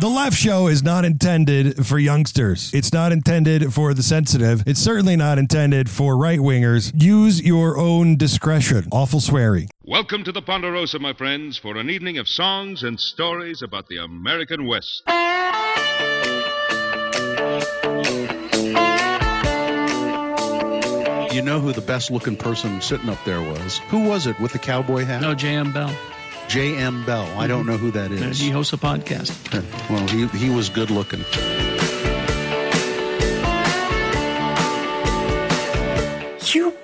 The Left Show is not intended for youngsters. It's not intended for the sensitive. It's certainly not intended for right wingers. Use your own discretion. Awful sweary. Welcome to the Ponderosa, my friends, for an evening of songs and stories about the American West. You know who the best looking person sitting up there was? Who was it with the cowboy hat? No, J.M. Bell. J.M. Bell. I don't know who that Uh. He hosts a podcast. Well, he, he was good looking. You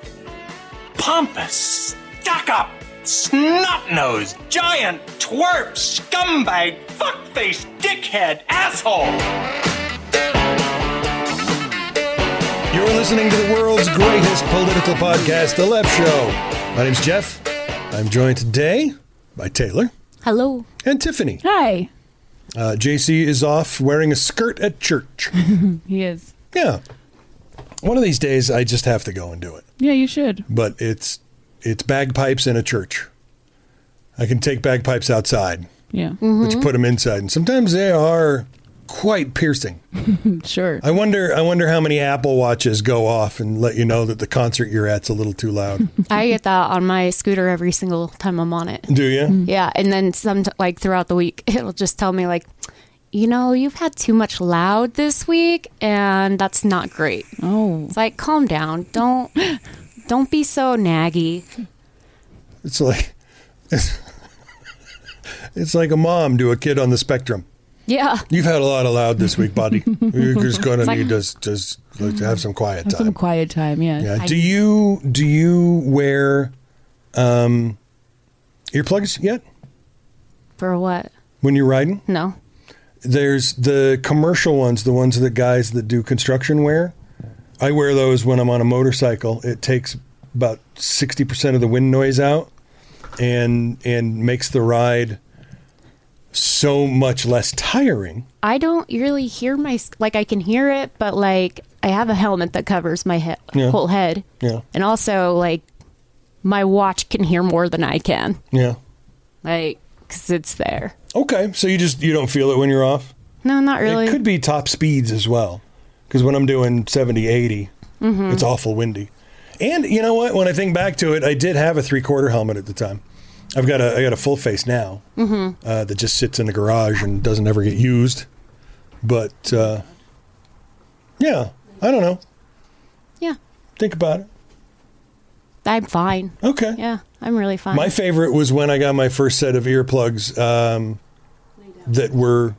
pompous, stuck up, snot nosed, giant, twerp, scumbag, fuckface, dickhead, asshole! You're listening to the world's greatest political podcast, The Left Show. My name's Jeff. I'm joined today by Taylor Hello. and Tiffany. Hi. Uh, JC is off wearing a skirt at church. He is. Yeah. One of these days, I just have to go and do it. Yeah, you should. But it's it's bagpipes in a church. I can take bagpipes outside, Yeah. but you put them inside, and sometimes they are quite piercing. Sure. I wonder. I wonder how many Apple watches go off and let you know that the concert you're at's a little too loud. I get that on my scooter every single time I'm on it. Do you? Mm-hmm. Yeah, and then some like throughout the week, it'll just tell me like, you know, you've had too much loud this week, and that's not great. Oh. It's like, calm down. Don't don't be so naggy. It's like it's, it's like a mom to a kid on the spectrum. Yeah. You've had a lot of loud this week, buddy. You're just going to need to just like, to have some quiet Have some time. quiet time. Yeah. Yeah. Do you do you wear um, earplugs yet For what? when you're riding? No. There's the commercial ones, the ones that guys that do construction wear. I wear those when I'm on a motorcycle. It takes about sixty percent of the wind noise out, and and makes the ride so much less tiring. I don't really hear my like I can hear it, but like I have a helmet that covers my he- Yeah. whole head. Yeah, And also like my watch can hear more than I can. yeah. Like cuz it's there. Okay, so you just you don't feel it when you're off. No, not really. It could be top speeds as well. Because when I'm doing 70, 80, Mm-hmm. it's awful windy. And you know what? When I think back to it, I did have a three quarter helmet at the time. I've got a I got a full face now Mm-hmm. uh, that just sits in the garage and doesn't ever get used. But uh, yeah, I don't know. Yeah. Think about it. I'm fine. Okay. Yeah, I'm really fine. My favorite was when I got my first set of earplugs um, that were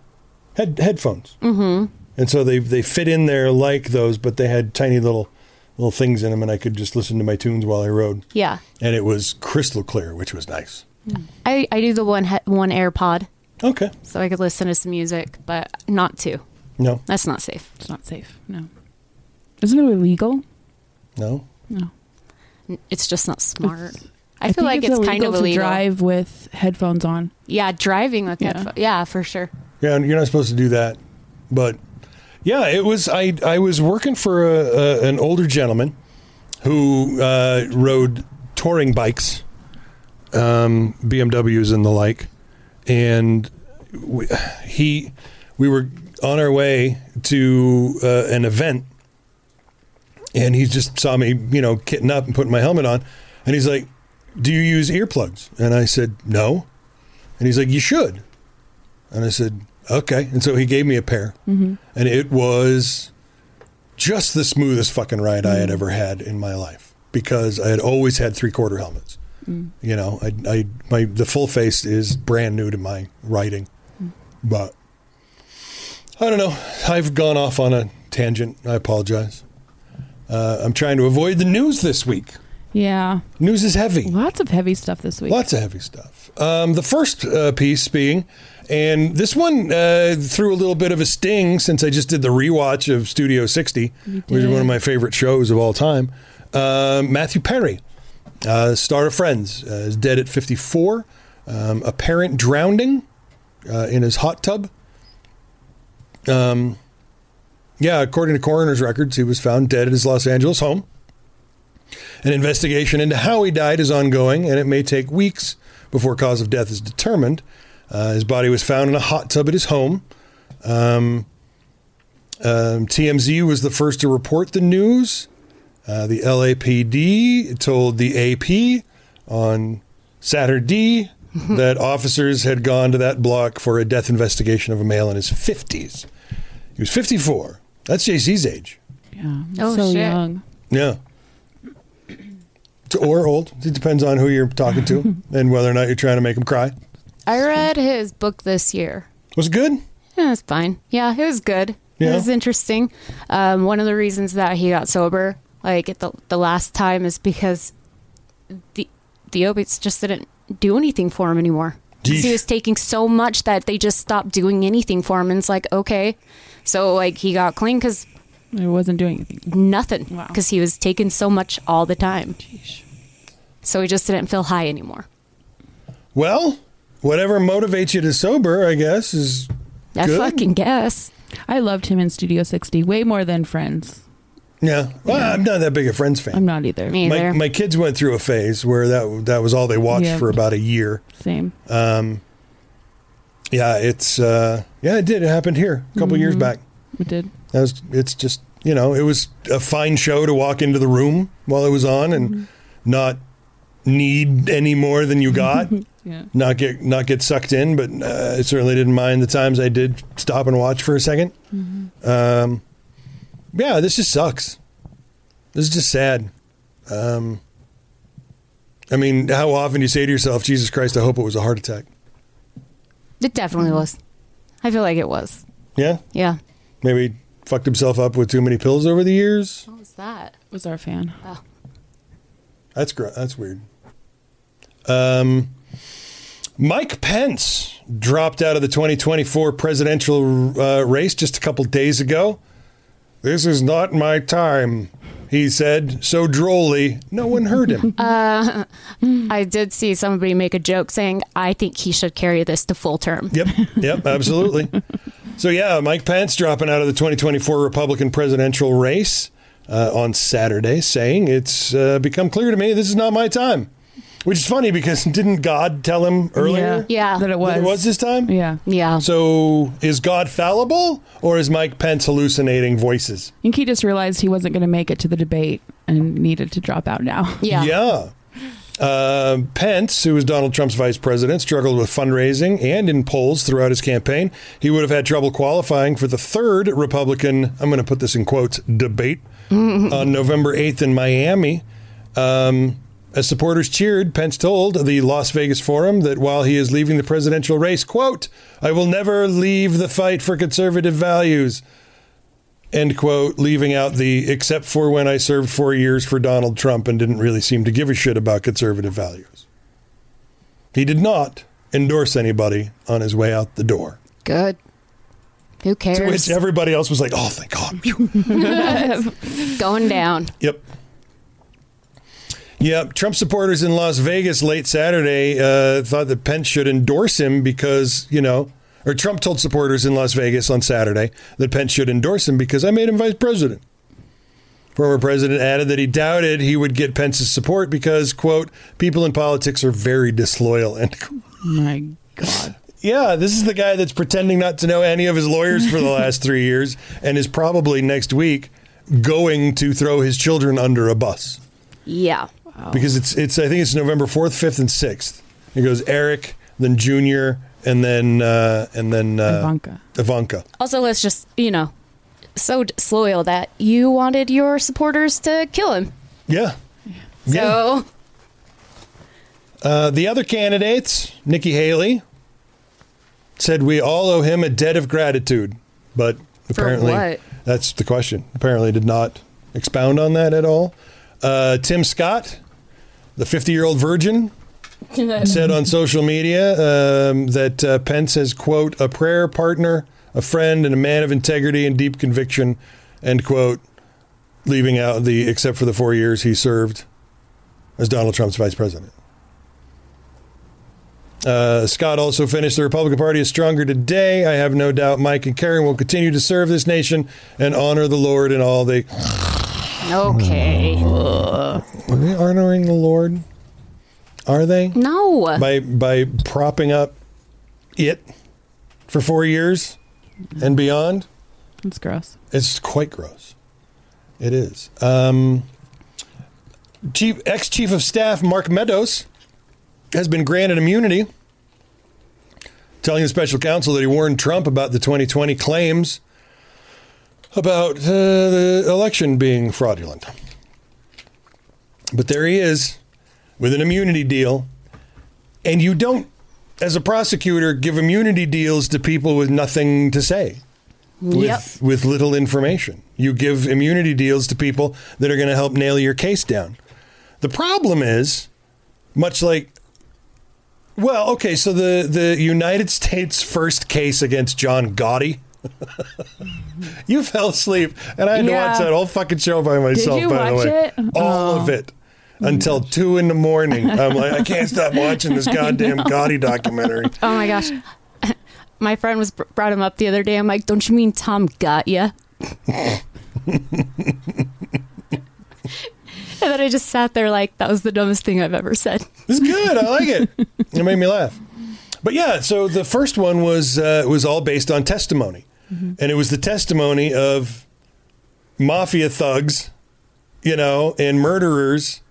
head headphones, mm-hmm. and so they they fit in there like those, but they had tiny little little things in them, and I could just listen to my tunes while I rode, yeah. and it was crystal clear, which was nice. Hmm. I, I do the one he- one AirPod Okay, so I could listen to some music, but not two. no, That's not safe. It's not safe. No. Isn't it illegal? no, No. It's just not smart. I, I feel like think it's, kind of to illegal. drive with headphones on. Yeah, driving with Yeah. headphones. Yeah, for sure. yeah, you're not supposed to do that, but yeah, it was. I I was working for a, a, an older gentleman who uh, rode touring bikes, um, BMWs and the like, and we, he we were on our way to uh, an event, and he just saw me, you know, kitting up and putting my helmet on, and he's like, "Do you use earplugs?" And I said, "No," and he's like, "You should," and I said, "Okay," and so he gave me a pair, and it was just the smoothest fucking ride I had ever had in my life because I had always had three quarter helmets. You know, I, I my the full face is brand new to my riding, but I don't know. I've gone off on a tangent. I apologize. Uh, I'm trying to avoid the news this week. Yeah. News is heavy. Lots of heavy stuff this week. Lots of heavy stuff. Um, the first uh, piece being, and this one uh, threw a little bit of a sting since I just did the rewatch of Studio 60, which is one of my favorite shows of all time. Uh, Matthew Perry, uh, star of Friends, uh, is dead at 54. Um, apparent drowning uh, in his hot tub. Um, yeah, according to coroner's records, he was found dead at his Los Angeles home. An investigation into how he died is ongoing, and it may take weeks before cause of death is determined. Uh, his body was found in a hot tub at his home. Um, um, TMZ was the first to report the news. Uh, the LAPD told the AP on Saturday that officers had gone to that block for a death investigation of a male in his 50s. He was 54. That's JC's age. Yeah. Oh, so shit. young. Yeah. To- Or old. It depends on who you're talking to and whether or not you're trying to make him cry. I read his book this year. Was it good? Yeah, it's fine. Yeah, it was good. Yeah. It was interesting. Um, one of the reasons that he got sober, like the the last time, is because the the opiates just didn't do anything for him anymore. He was taking so much that they just stopped doing anything for him, and it's like okay, so like he got clean because It wasn't doing anything. nothing Wow. because he was taking so much all the time. So he just didn't feel high anymore. Well, whatever motivates you to sober, I guess, is I Good. fucking guess. I loved him in Studio 60 way more than Friends. yeah. Well, I'm not that big a Friends fan. I'm not either. Me my, either. my kids went through a phase where that that was all they watched Yeah. for about a year. Same. Um, yeah, it's uh, yeah, it did. It happened here a couple years mm-hmm. back. It did. That was it's just you know it was a fine show to walk into the room while it was on and mm-hmm. not need any more than you got. Yeah. not get not get sucked in, but uh, I certainly didn't mind the times I did stop and watch for a 2nd Um, yeah, this just sucks. This is just sad. Um, I mean, how often do you say to yourself, "Jesus Christ, I hope it was a heart attack"? It definitely was. I feel like it was. Yeah, Yeah. maybe he fucked himself up with too many pills over the years. What was that? Was our fan. That's gr- that's weird. Um, Mike Pence dropped out of the 2024 presidential uh, race just a couple days ago. This is not my time, he said so drolly. No one heard him. I did see somebody make a joke saying, I think he should carry this to full term. Yep, yep, absolutely. So yeah, Mike Pence dropping out of the 2024 Republican presidential race uh, on Saturday, saying it's uh, become clear to me this is not my time. Which is funny because didn't God tell him earlier Yeah. That it was. that it was this time? Yeah. Yeah. So is God fallible or is Mike Pence hallucinating voices? I think he just realized he wasn't going to make it to the debate and needed to drop out now. yeah. Yeah. Uh, Pence, who was Donald Trump's vice president, struggled with fundraising and in polls throughout his campaign. He would have had trouble qualifying for the third Republican, I'm going to put this in quotes, debate on November 8th in Miami. Um, as supporters cheered, Pence told the Las Vegas Forum that while he is leaving the presidential race, quote, I will never leave the fight for conservative values end quote, leaving out the except for when I served four years for Donald Trump and didn't really seem to give a shit about conservative values. He did not endorse anybody on his way out the door. Good. Who cares? To which everybody else was like, oh, thank God. Going down. Yep. Yep. Trump supporters in Las Vegas late Saturday uh, thought that Pence should endorse him because, you know, or Trump told supporters in Las Vegas on Saturday that Pence should endorse him because I made him vice president. Former president added that he doubted he would get Pence's support because, quote, people in politics are very disloyal. End quote. My God. Yeah, this is the guy that's pretending not to know any of his lawyers for the last three years and is probably next week going to throw his children under a bus Yeah. Because it's it's I think it's November fourth, fifth, and sixth. It goes Eric, then Junior, and then uh, and then uh, Ivanka. Ivanka. Also, let's just, you know, so disloyal that you wanted your supporters to kill him. Yeah. Yeah. So, Uh, the other candidates, Nikki Haley, said we all owe him a debt of gratitude, but apparently what? that's the question. Apparently, did not expound on that at all. Uh, Tim Scott, the 50 year old virgin, said on social media um, that uh, Pence has, quote, a prayer partner, a friend, and a man of integrity and deep conviction, end quote, leaving out the, except for the four years he served as Donald Trump's vice president. Uh, Scott also finished the Republican Party is stronger today. I have no doubt Mike and Karen will continue to serve this nation and honor the Lord in all they. Okay. Are they honoring the Lord? Are they No. by by propping up it for four years? and beyond. It's gross. It's quite gross. It is. Um, Chief, ex-chief of staff Mark Meadows has been granted immunity, telling the special counsel that he warned Trump about the 2020 claims about uh, the election being fraudulent. But there he is with an immunity deal, and you don't, as a prosecutor, give immunity deals to people with nothing to say with, Yep. with little information. You give immunity deals to people that are going to help nail your case down. The problem is, much like, well, okay, so the, the United States first case against John Gotti. you fell asleep, and I had to watch that whole fucking show by myself. Did you by the watch way, it? all Oh. of it until two in the morning. I'm like, I can't stop watching this goddamn Gotti documentary. Oh my gosh. My friend was brought him up the other day. I'm like, don't you mean Tom got ya? and then I just sat there like that was the dumbest thing I've ever said. It's good. I like it. It made me laugh. But yeah, so the first one was uh, was all based on testimony, Mm-hmm. and it was the testimony of mafia thugs, you know, and murderers,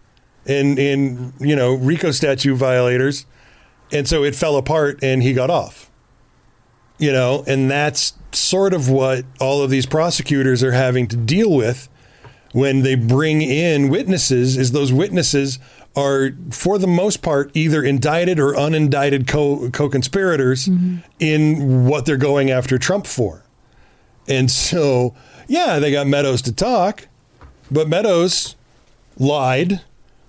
and and you know RICO statute violators, and so it fell apart, and he got off. You know, and that's sort of what all of these prosecutors are having to deal with when they bring in witnesses is those witnesses are for the most part either indicted or unindicted co- co-conspirators mm-hmm. in what they're going after Trump for. And so, yeah, they got Meadows to talk, but Meadows lied,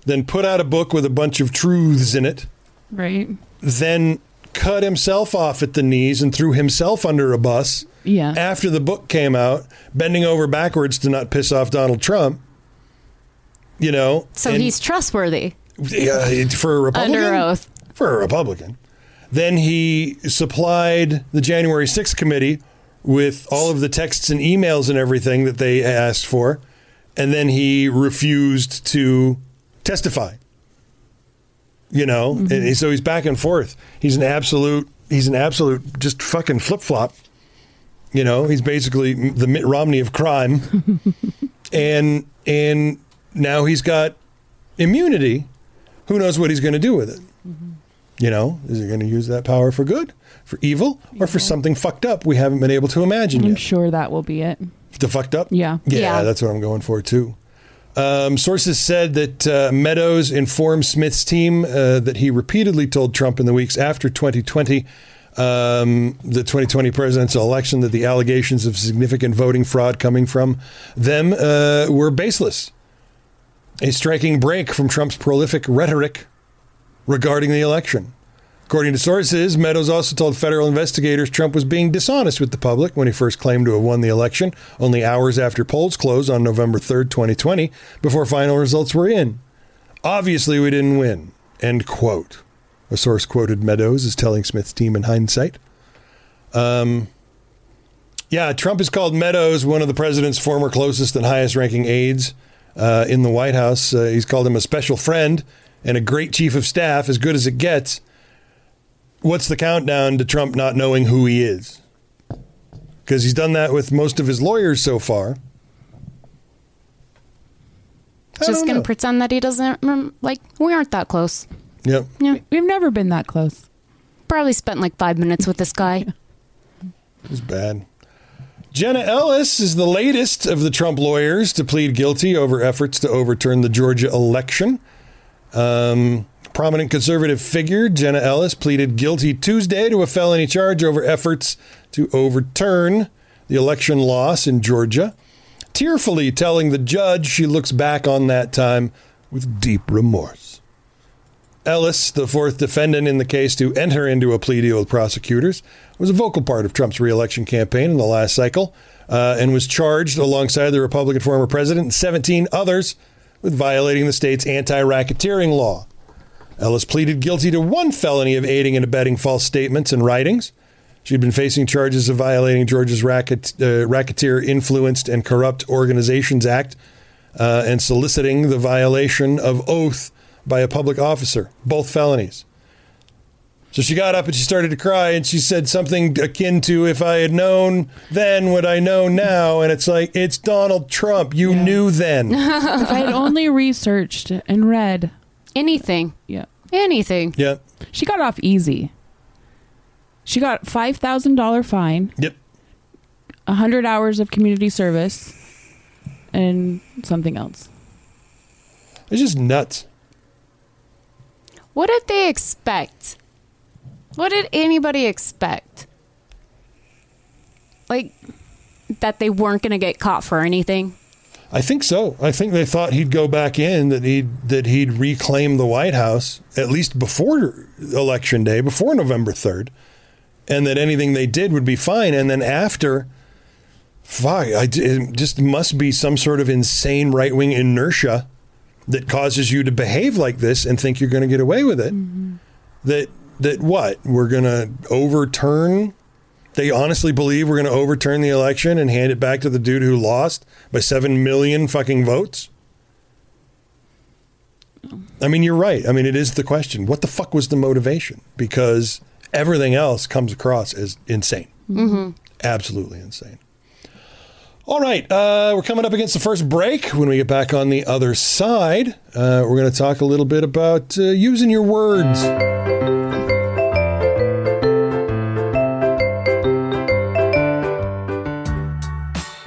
then put out a book with a bunch of truths in it, Right. then cut himself off at the knees and threw himself under a bus Yeah. after the book came out, bending over backwards to not piss off Donald Trump. You know, So he's trustworthy yeah, for a Republican. under oath. For a Republican. Then he supplied the January 6th committee with all of the texts and emails and everything that they asked for, and then he refused to testify. You know, mm-hmm. and so he's back and forth. He's an absolute. He's an absolute just fucking flip flop. You know, he's basically the Mitt Romney of crime, and and now he's got immunity. Who knows what he's going to do with it? Mm-hmm. You know, is he going to use that power for good, for evil, or for something fucked up we haven't been able to imagine yet? I'm yet? sure that will be it. The fucked up? Yeah. Yeah, Yeah. that's what I'm going for too. Um, sources said that uh, Meadows informed Smith's team uh, that he repeatedly told Trump in the weeks after 2020, um, the 2020 presidential election, that the allegations of significant voting fraud coming from them uh, were baseless. A striking break from Trump's prolific rhetoric regarding the election. According to sources, Meadows also told federal investigators Trump was being dishonest with the public when he first claimed to have won the election, only hours after polls closed on November 3rd, 2020, before final results were in. Obviously, we didn't win. End quote. A source quoted Meadows as telling Smith's team in hindsight. Um, yeah, Trump has called Meadows one of the president's former closest and highest ranking aides uh, in the White House. Uh, he's called him a special friend and a great chief of staff, as good as it gets. What's the countdown to Trump not knowing who he is? Because he's done that with most of his lawyers so far. I Just gonna pretend that he doesn't rem- like we aren't that close. Yep. Yeah, We've never been that close. probably spent like five minutes with this guy. It was bad. Jenna Ellis is the latest of the Trump lawyers to plead guilty over efforts to overturn the Georgia election. Um, prominent conservative figure Jenna Ellis pleaded guilty Tuesday to a felony charge over efforts to overturn the election loss in Georgia, tearfully telling the judge she looks back on that time with deep remorse. Ellis, the fourth defendant in the case to enter into a plea deal with prosecutors, was a vocal part of Trump's reelection campaign in the last cycle uh, and was charged alongside the Republican former president and 17 others with violating the state's anti racketeering law. Ellis pleaded guilty to one felony of aiding and abetting false statements and writings. She'd been facing charges of violating Georgia's racket, uh, Racketeer Influenced and Corrupt Organizations Act uh, and soliciting the violation of oath by a public officer, both felonies. So she got up and she started to cry and she said something akin to, If I had known then what I know now. And it's like, it's Donald Trump. You knew then. if I had only researched and read. Anything. Yeah. Anything. Yeah. She got off easy. She got $5,000 fine, Yep. 100 hours of community service, and something else. It's just nuts. What did they expect? What did anybody expect? Like that they weren't going to get caught for anything? I think so. I think they thought he'd go back in, that he'd that he'd reclaim the White House at least before election day, before November third, and that anything they did would be fine. And then after, fuck, I, it just must be some sort of insane right wing inertia that causes you to behave like this and think you're going to get away with it. Mm-hmm. That that what we're going to overturn they honestly believe we're going to overturn the election and hand it back to the dude who lost by 7 million fucking votes? I mean, you're right. I mean, it is the question. What the fuck was the motivation? Because everything else comes across as insane. Mm-hmm. Absolutely insane. All right. Uh, we're coming up against the first break. When we get back on the other side, uh, we're going to talk a little bit about uh, using your words.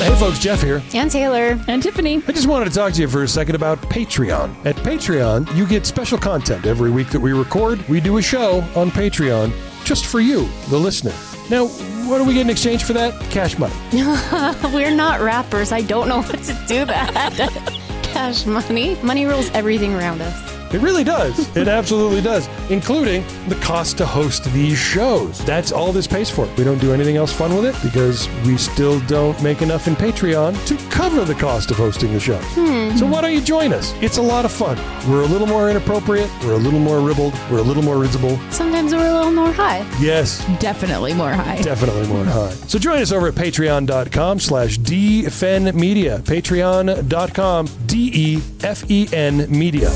Hey, folks, Jeff here. And Taylor. And Tiffany. I just wanted to talk to you for a second about Patreon. At Patreon, you get special content every week that we record. We do a show on Patreon just for you, the listener. Now, what do we get in exchange for that? Cash money. We're not rappers. I don't know what to do that. Cash money. Money rules everything around us. It really does. It absolutely does, including the cost to host these shows. That's all this pays for. We don't do anything else fun with it because we still don't make enough in Patreon to cover the cost of hosting the show. Hmm. So why don't you join us? It's a lot of fun. We're a little more inappropriate. We're a little more ribald. We're a little more risible. Sometimes we're a little more high. Yes, Definitely more high. definitely more high. So join us over at patreon.com slash dfenmedia. Patreon.com D-E-F-E-N media.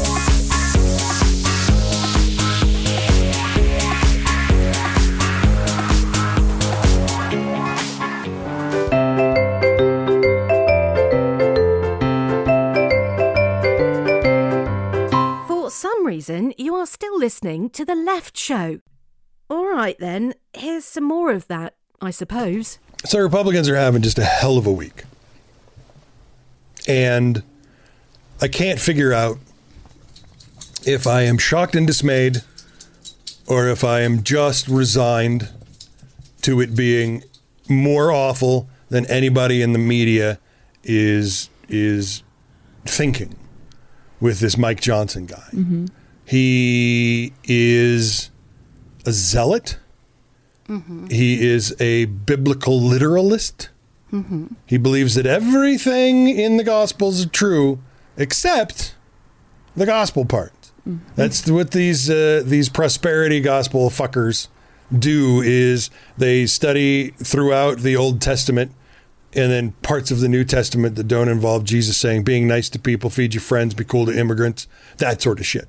Still listening to The Left Show. All right, then, here's some more of that, I suppose. So Republicans are having just a hell of a week. And I can't figure out if I am shocked and dismayed or if I am just resigned to it being more awful than anybody in the media is is thinking with this Mike Johnson guy. Mm-hmm. He is a zealot. Mm-hmm. He is a biblical literalist. Mm-hmm. He believes that everything in the Gospels is true except the gospel part. Mm-hmm. That's what these uh, these prosperity gospel fuckers do is they study throughout the Old Testament and then parts of the New Testament that don't involve Jesus saying being nice to people, feed your friends, be cool to immigrants, that sort of shit.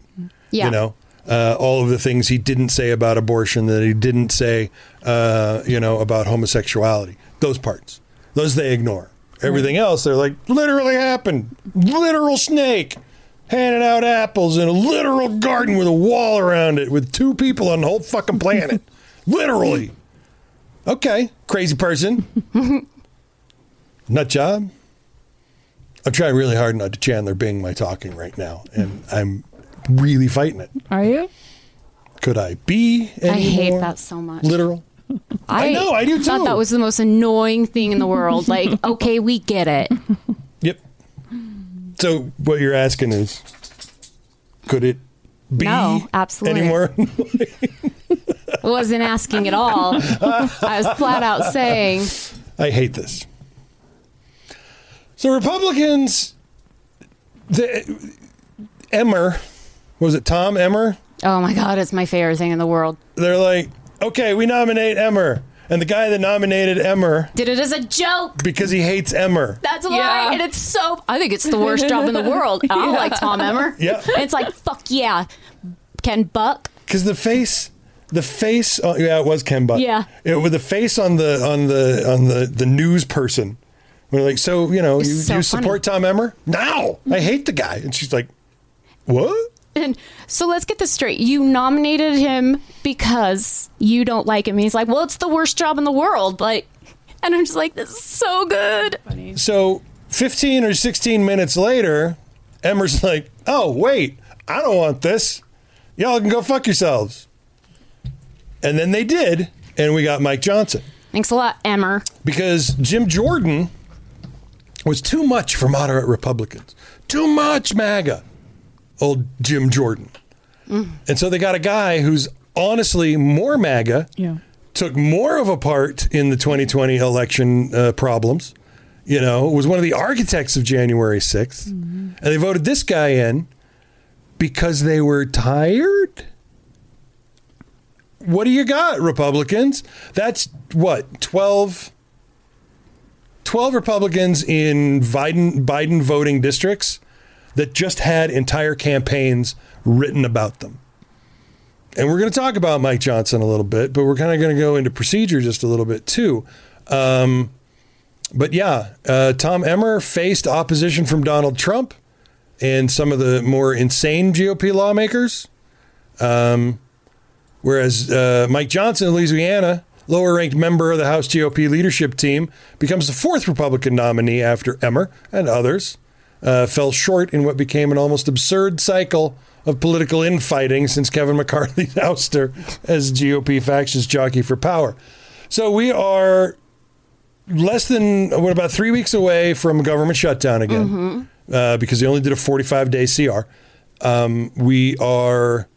Yeah. You know, uh, all of the things he didn't say about abortion, that he didn't say, uh, you know, about homosexuality. Those parts, those they ignore. Everything else, they're like, literally happened. Literal snake handing out apples in a literal garden with a wall around it with two people on the whole fucking planet. Literally. Okay, crazy person. Nut job. I'm trying really hard not to Chandler Bing my talking right now, and I'm really fighting it. Are you? Could I be? I hate more that so much. Literal. I know, I do too. thought that was the most annoying thing in the world. Like, okay, we get it. Yep. So what you're asking is, could it be No, absolutely. anymore? I wasn't asking at all. I was flat out saying, I hate this. So Republicans, the Emmer, what was it Tom Emmer? oh my God, it's my favorite thing in the world. They're like, okay, we nominate Emmer, and the guy that nominated Emmer Did it as a joke. because he hates Emmer. That's why. Yeah. And it's so, I think it's the worst job in the world. I don't like Tom Emmer. Yeah. It's like, fuck yeah. Ken Buck. Because the face, the face, oh, yeah, it was Ken Buck. Yeah. it with the face on the on the on the the news person. We're like, so you know, It's you, so you support Tom Emmer? No, I hate the guy. And she's like, what? And so let's get this straight. You nominated him because you don't like him. He's like, well, it's the worst job in the world. Like, and I'm just like, this is so good. So 15 or 16 minutes later, Emmer's like, oh, wait, I don't want this. Y'all can go fuck yourselves. And then they did, and we got Mike Johnson. Thanks a lot, Emmer. Because Jim Jordan was too much for moderate Republicans. Too much MAGA, old Jim Jordan. And so they got a guy who's honestly more MAGA, Yeah. took more of a part in the 2020 election uh, problems, you know, was one of the architects of January 6th. And they voted this guy in because they were tired. What do you got, Republicans? That's what, 12, 12 Republicans in Biden, Biden voting districts that just had entire campaigns written about them. And we're going to talk about Mike Johnson a little bit, but we're kind of going to go into procedure just a little bit too. Um, but yeah, uh, Tom Emmer faced opposition from Donald Trump and some of the more insane GOP lawmakers. Um, whereas uh, Mike Johnson of Louisiana, lower ranked member of the House GOP leadership team, becomes the fourth Republican nominee after Emmer and others, uh, fell short in what became an almost absurd cycle of political infighting since Kevin McCarthy's ouster as GOP factions jockey for power. So we are less than what about three weeks away from a government shutdown again uh, because they only did a 45 day CR. Um, we are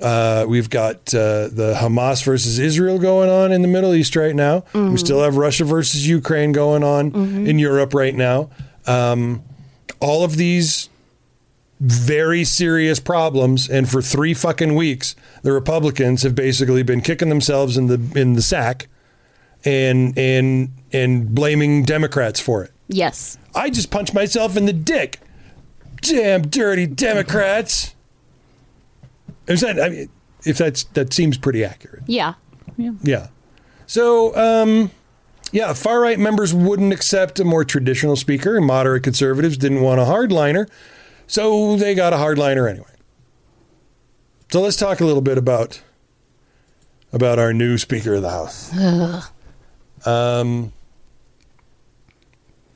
uh, we've got uh, the Hamas versus Israel going on in the Middle East right now. We still have Russia versus Ukraine going on in Europe right now. Um, all of these very serious problems, and for three fucking weeks, the Republicans have basically been kicking themselves in the in the sack and and and blaming Democrats for it. Yes. I just punched myself in the dick. Damn dirty Democrats. Is that I mean, if that's that seems pretty accurate. Yeah. Yeah. So, um, yeah, far right members wouldn't accept a more traditional speaker, and moderate conservatives didn't want a hardliner, so they got a hardliner anyway. So let's talk a little bit about about our new Speaker of the House. Um,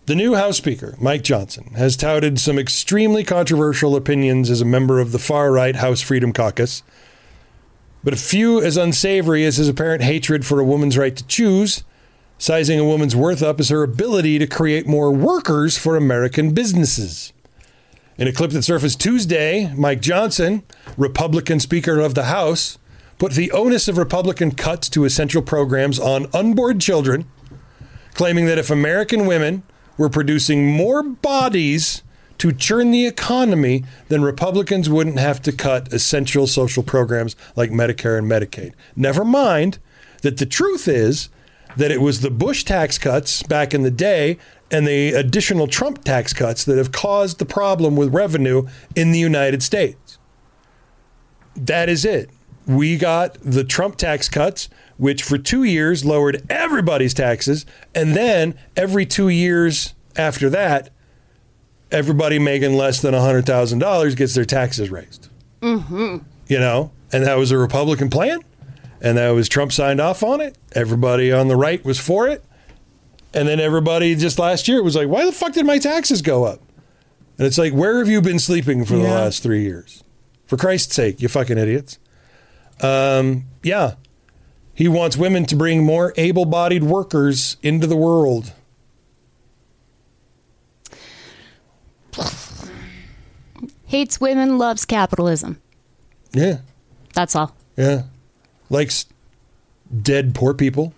the new House Speaker, Mike Johnson, has touted some extremely controversial opinions as a member of the far right House Freedom Caucus but a few as unsavory as his apparent hatred for a woman's right to choose, sizing a woman's worth up is her ability to create more workers for American businesses. In a clip that surfaced Tuesday, Mike Johnson, Republican Speaker of the House, put the onus of Republican cuts to essential programs on unborn children, claiming that if American women were producing more bodies to churn the economy, then Republicans wouldn't have to cut essential social programs like Medicare and Medicaid. Never mind that the truth is that it was the Bush tax cuts back in the day and the additional Trump tax cuts that have caused the problem with revenue in the United States. That is it. We got the Trump tax cuts, which for two years lowered everybody's taxes. And then every two years after that, everybody making less than $100,000 gets their taxes raised. Mm-hmm. You know, and that was a Republican plan. And that was Trump signed off on it. Everybody on the right was for it. And then everybody just last year was like, why the fuck did my taxes go up? And it's like, where have you been sleeping for the Yeah. last three years? For Christ's sake, you fucking idiots. Um, yeah. He wants women to bring more able bodied workers into the world. Hates women, loves capitalism. Yeah, That's all. yeah. Likes dead poor people.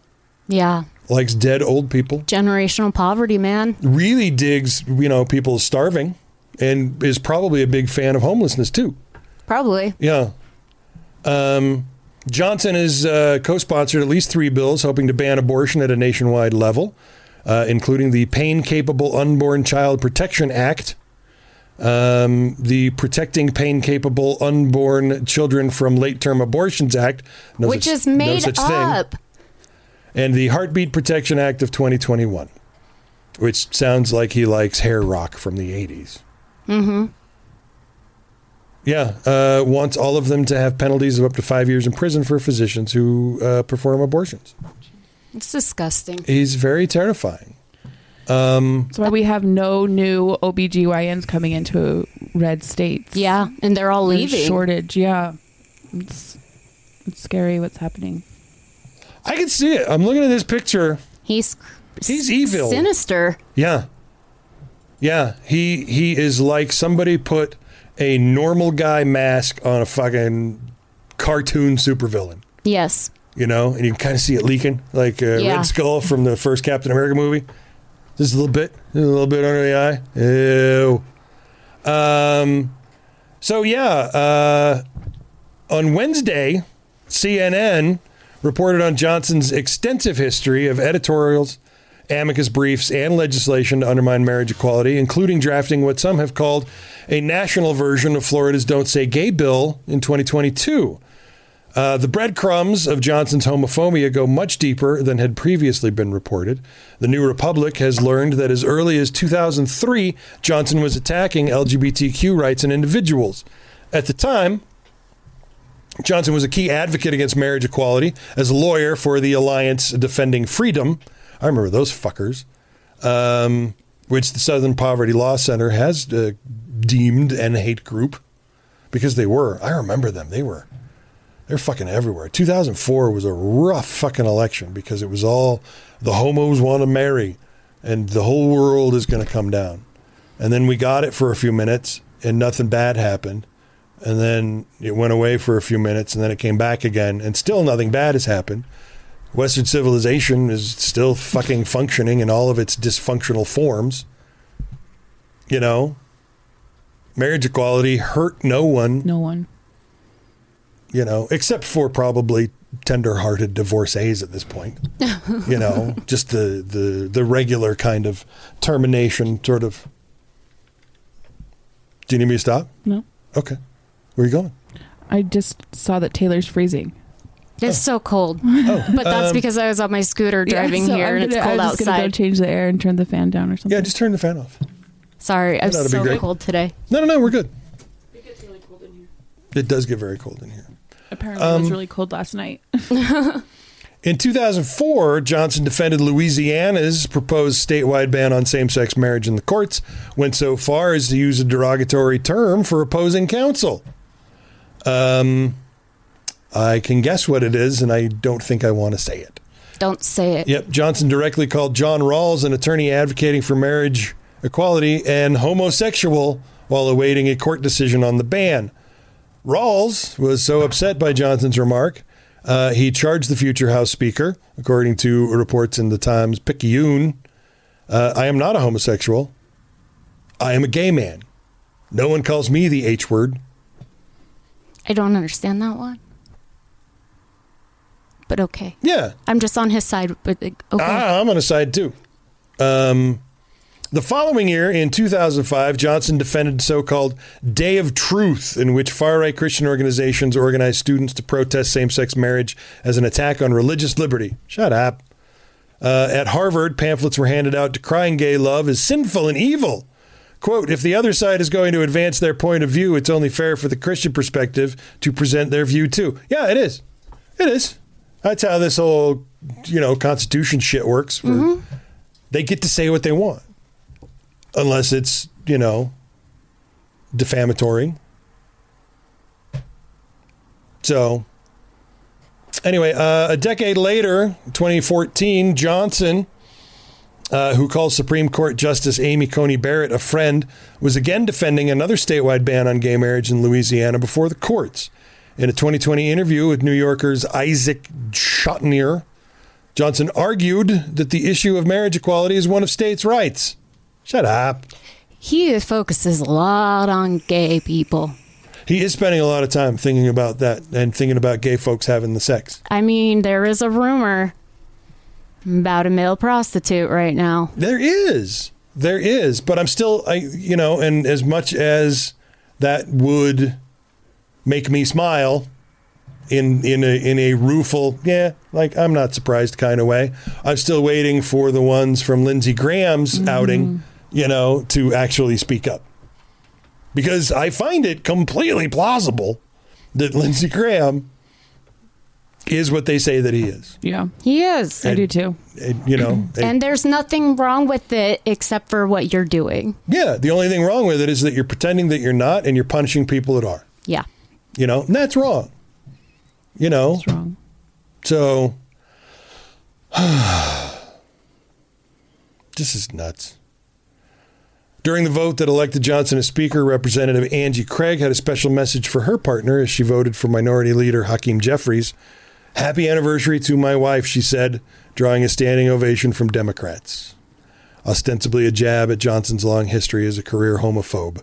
Yeah. Likes dead old people. Generational poverty, man. Really digs, you know, people starving, and is probably a big fan of homelessness too. Probably. Yeah. Um, Johnson has uh, co-sponsored at least three bills hoping to ban abortion at a nationwide level, uh, including the Pain Capable Unborn Child Protection Act, um, the Protecting Pain Capable Unborn Children from Late Term Abortions Act, no Which such- is no made such up. and the Heartbeat Protection Act of 2021, which sounds like he likes hair rock from the 80s. Mm-hmm. Yeah, uh, wants all of them to have penalties of up to five years in prison for physicians who uh, perform abortions. It's disgusting. He's very terrifying. Um, That's why we have no new OBGYNs coming into red states. Yeah, and they're all There's leaving. Shortage, yeah. It's it's scary what's happening. I can see it. I'm looking at this picture. He's He's evil. sinister. Yeah, yeah. He he is like somebody put a normal guy mask on a fucking cartoon supervillain. Yes. you know, and you can kind of see it leaking, like uh, Yeah. Red Skull from the first Captain America movie. Just a little bit, a little bit under the eye. Ew. Um, so yeah, uh, on Wednesday, CNN reported on Johnson's extensive history of editorials, amicus briefs, and legislation to undermine marriage equality, including drafting what some have called a national version of Florida's "Don't Say Gay" bill in 2022. Uh, the breadcrumbs of Johnson's homophobia go much deeper than had previously been reported. The New Republic has learned that as early as 2003, Johnson was attacking LGBTQ rights and individuals. At the time, Johnson was a key advocate against marriage equality as a lawyer for the Alliance Defending Freedom. I remember those fuckers, um, which the Southern Poverty Law Center has uh, deemed an hate group because they were. I remember them. They were they're fucking everywhere. 2004 was a rough fucking election because it was all the homos want to marry and the whole world is going to come down. And then we got it for a few minutes and nothing bad happened. And then it went away for a few minutes and then it came back again and still nothing bad has happened. Western civilization is still fucking functioning in all of its dysfunctional forms. You know, marriage equality hurt no one No one. You know, except for probably tender-hearted divorcees at this point. you know, just the the the regular kind of termination sort of. Do you need me to stop? No. Okay, where are you going? I just saw that Taylor's freezing. It's so cold. Oh, But that's um, because I was on my scooter driving Yeah, so here I'm and it's gonna- cold I was just gonna go outside. change the air and turn the fan down or something. yeah, just turn the fan off. Sorry, I'm so cold today. No, no, no, we're good. It gets really cold in here. It does get very cold in here. Apparently, it Um, was really cold last night. In 2004, Johnson defended Louisiana's proposed statewide ban on same sex marriage in the courts, went so far as to use a derogatory term for opposing counsel. Um, I can guess what it is, and I don't think I want to say it. Don't say it. Yep, Johnson directly called John Rawls, an attorney advocating for marriage equality, and homosexual while awaiting a court decision on the ban. Rawls was so upset by Johnson's remark, uh, he charged the future House Speaker, according to reports in the Times Picayune. Uh, I am not a homosexual. I am a gay man. No one calls me the H word. I don't understand that one. But okay. Yeah, I'm just on his side. But okay. Ah, I'm on his side too. Um, the following year, in 2005, Johnson defended so-called Day of Truth, in which far-right Christian organizations organized students to protest same-sex marriage as an attack on religious liberty. Shut up. Uh, at Harvard, pamphlets were handed out decrying gay love as sinful and evil. Quote, if the other side is going to advance their point of view, it's only fair for the Christian perspective to present their view too. Yeah, it is. It is. That's how this whole, you know, Constitution shit works. For, They get to say what they want, unless it's, you know, defamatory. So, anyway, uh, a decade later, 2014, Johnson, uh, who calls Supreme Court Justice Amy Coney Barrett a friend, was again defending another statewide ban on gay marriage in Louisiana before the courts. In a 2020 interview with New Yorker's Isaac Chotiner, Johnson argued that the issue of marriage equality is one of states' rights. Shut up. He focuses a lot on gay people. He is spending a lot of time thinking about that and thinking about gay folks having the sex. I mean, there is a rumor about a male prostitute right now. There is. There is. But I'm still, I, you know, and as much as that would make me smile in in a in a rueful, yeah, like I'm not surprised kind of way. I'm still waiting for the ones from Lindsey Graham's mm-hmm. outing, you know, to actually speak up. Because I find it completely plausible that Lindsey Graham is what they say that he is. Yeah, He is. I do too. And, you know, And there's nothing wrong with it except for what you're doing. yeah, the only thing wrong with it is that you're pretending that you're not and you're punishing people that are. Yeah. You know, and that's wrong. You know, It's wrong. so this is nuts. During the vote that elected Johnson as Speaker, Representative Angie Craig had a special message for her partner as she voted for Minority Leader Hakeem Jeffries. Happy anniversary to my wife, she said, drawing a standing ovation from Democrats. Ostensibly a jab at Johnson's long history as a career homophobe.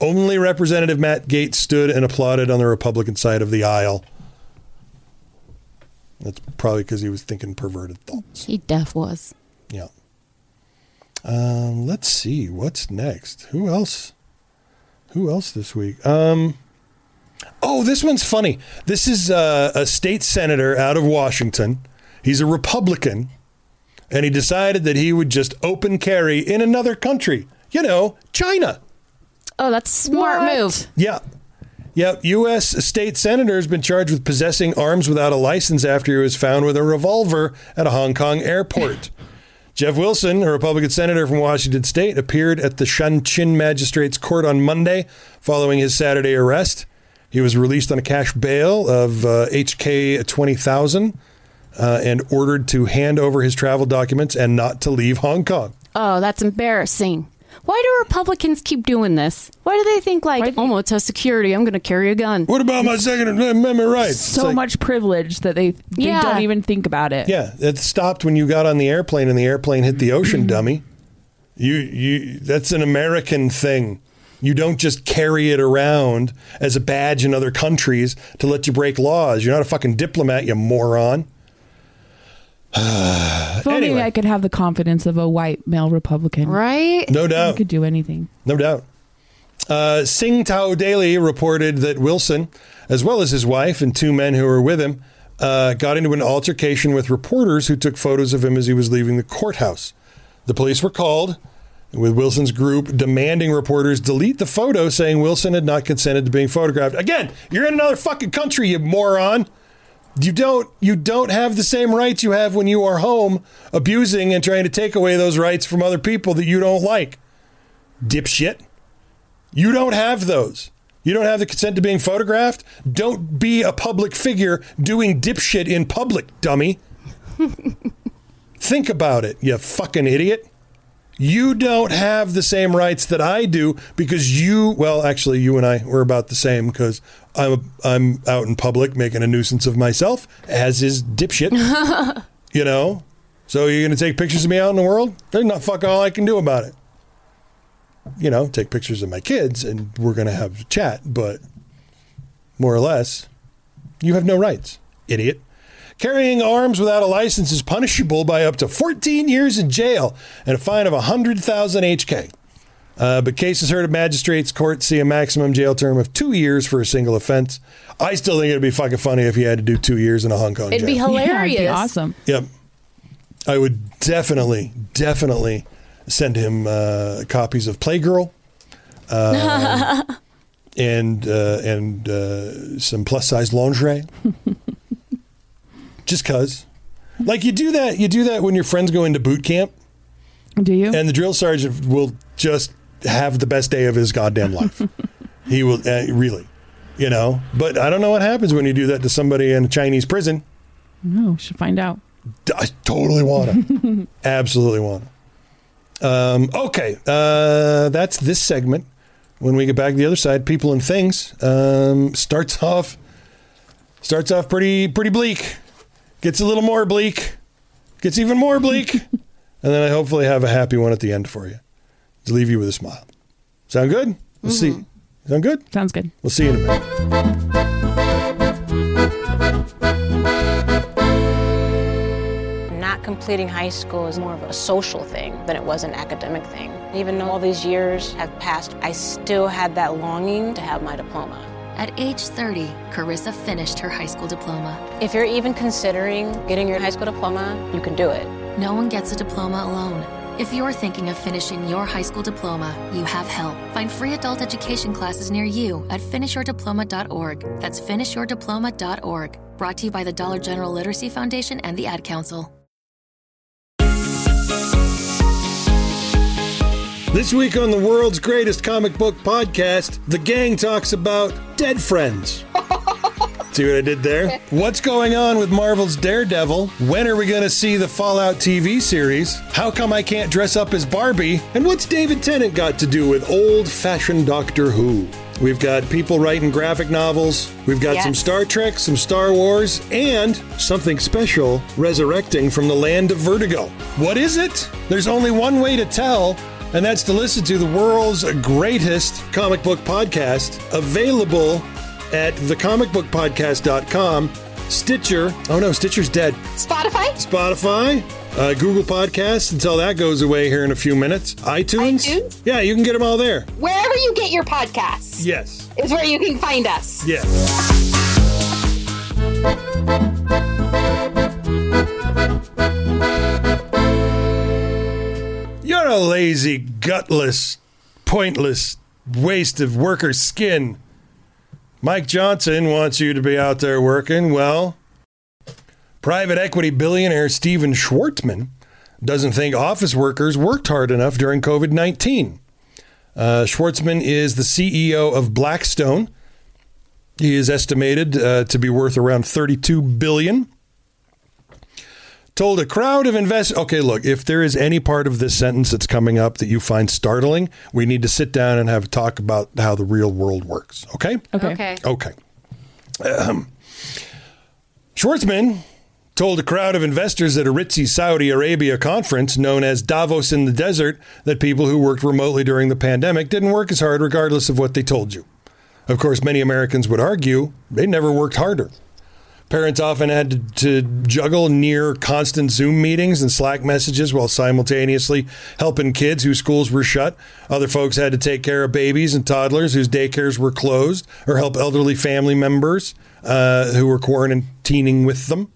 Only Representative Matt Gaetz stood and applauded on the Republican side of the aisle. That's probably because he was thinking perverted thoughts. He def was. Yeah. Um, let's see what's next. Who else? Who else this week? Um, oh, this one's funny. This is uh, a state senator out of Washington. He's a Republican, and he decided that he would just open carry in another country. You know, China. Oh, that's smart What? move. Yeah. Yep. U.S. state senator has been charged with possessing arms without a license after he was found with a revolver at a Hong Kong airport. Jeff Wilson, a Republican senator from Washington state, appeared at the Sha Tin Magistrates Court on Monday following his Saturday arrest. He was released on a cash bail of uh, HK 20,000 uh, and ordered to hand over his travel documents and not to leave Hong Kong. Oh, that's embarrassing. Why do Republicans keep doing this? Why do they think like, oh, well, it's a security. I'm going to carry a gun. What about my Second Amendment rights? So like- much privilege that they, they Yeah. don't even think about it. Yeah, it stopped when you got on the airplane and the airplane hit the ocean, dummy. You you that's an American thing. You don't just carry it around as a badge in other countries to let you break laws. You're not a fucking diplomat, you moron. If only Anyway. I could have the confidence of a white male Republican. Right? No I doubt. could do anything. No doubt. Uh, Sing Tao Daily reported that Wilson, as well as his wife and two men who were with him, uh, got into an altercation with reporters who took photos of him as he was leaving the courthouse. The police were called, with Wilson's group demanding reporters delete the photo, saying Wilson had not consented to being photographed. Again, you're in another fucking country, you moron. You don't you don't have the same rights you have when you are home abusing and trying to take away those rights from other people that you don't like. Dipshit. You don't have those. You don't have the consent to being photographed. Don't be a public figure doing dipshit in public, dummy. Think about it, you fucking idiot. You don't have the same rights that I do because you, well, actually, you and I were about the same because I'm I'm out in public making a nuisance of myself, as is dipshit. you know, so you're gonna take pictures of me out in the world? There's not fuck all I can do about it you know, take pictures of my kids and we're going to have a chat, but more or less, you have no rights, idiot. Carrying arms without a license is punishable by up to 14 years in jail and a fine of 100,000 HK. Uh, but cases heard at magistrates court see a maximum jail term of two years for a single offense. I still think it'd be fucking funny if you had to do two years in a Hong Kong It'd be jail. hilarious. Yeah, it'd be awesome. Yep. I would definitely, definitely send him uh, copies of Playgirl uh, and uh, and uh, some plus size lingerie. Just cause, like you do that, you do that when your friends go into boot camp, Do you? and the drill sergeant will just have the best day of his goddamn life. he will uh, really, you know. But I don't know what happens when you do that to somebody in a Chinese prison. no, should find out. I totally want to. Absolutely want to. Um, okay, uh, that's this segment. When we get back to the other side, people and things um, starts off Starts off pretty pretty bleak, gets a little more bleak, gets even more bleak, and then I hopefully have a happy one at the end for you to leave you with a smile. Sound good? We'll see. Mm-hmm. Sound good? Sounds good. We'll see you in a minute. Not completing high school is more of a social thing than it was an academic thing. Even though all these years have passed, I still had that longing to have my diploma. At age 30, Carissa finished her high school diploma. If you're even considering getting your high school diploma, you can do it. No one gets a diploma alone. If you're thinking of finishing your high school diploma, you have help. Find free adult education classes near you at finishyourdiploma.org. That's finishyourdiploma.org. Brought to you by the Dollar General Literacy Foundation and the Ad Council. This week on the world's greatest comic book podcast, the gang talks about dead friends. See what I did there? What's going on with Marvel's Daredevil? When are we going to see the Fallout TV series? How come I can't dress up as Barbie? And what's David Tennant got to do with old fashioned Doctor Who? We've got people writing graphic novels. We've got Yes. some Star Trek, some Star Wars, and something special resurrecting from the land of Vertigo. What is it? There's only one way to tell, and that's to listen to the world's greatest comic book podcast, available at thecomicbookpodcast.com, Stitcher. Oh no, Stitcher's dead. Spotify? Spotify, uh, Google Podcasts until that goes away here in a few minutes. iTunes? iTunes? Yeah, you can get them all there. Wherever you get your podcasts Yes. is where you can find us. Yes. You're a lazy, gutless, pointless waste of worker skin. Mike Johnson wants you to be out there working. Well, private equity billionaire Stephen Schwarzman doesn't think office workers worked hard enough during COVID 19. Uh, Schwartzman is the CEO of Blackstone. He is estimated uh, to be worth around 32 billion. Told a crowd of investors. Okay, look, if there is any part of this sentence that's coming up that you find startling, we need to sit down and have a talk about how the real world works. Okay? Okay. Okay. Okay. Ahem. Schwarzman told a crowd of investors at a ritzy Saudi Arabia conference known as Davos in the Desert that people who worked remotely during the pandemic didn't work as hard regardless of what they told you. Of course, many Americans would argue they never worked harder. Parents often had to, to juggle near constant Zoom meetings and Slack messages while simultaneously helping kids whose schools were shut. Other folks had to take care of babies and toddlers whose daycares were closed or help elderly family members uh, who were quarantining with them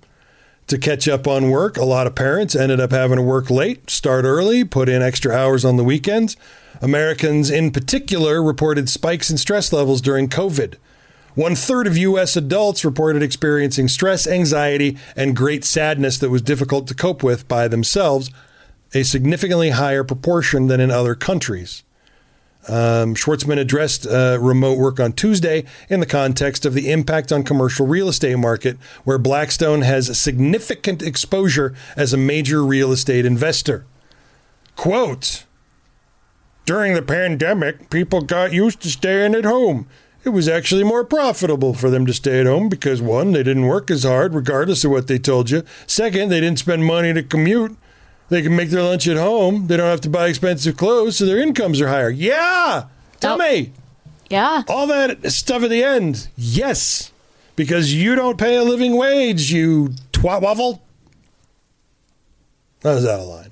to catch up on work. A lot of parents ended up having to work late, start early, put in extra hours on the weekends. Americans in particular reported spikes in stress levels during COVID. One third of U.S. adults reported experiencing stress, anxiety, and great sadness that was difficult to cope with by themselves, a significantly higher proportion than in other countries. Um, Schwarzman addressed uh, remote work on Tuesday in the context of the impact on commercial real estate market, where Blackstone has significant exposure as a major real estate investor. Quote During the pandemic, people got used to staying at home. It was actually more profitable for them to stay at home because one, they didn't work as hard regardless of what they told you. Second, they didn't spend money to commute. They can make their lunch at home. They don't have to buy expensive clothes, so their incomes are higher. Yeah. Tell Oh. me. Yeah. All that stuff at the end. Yes. Because you don't pay a living wage, you twat waffle. That was out of line.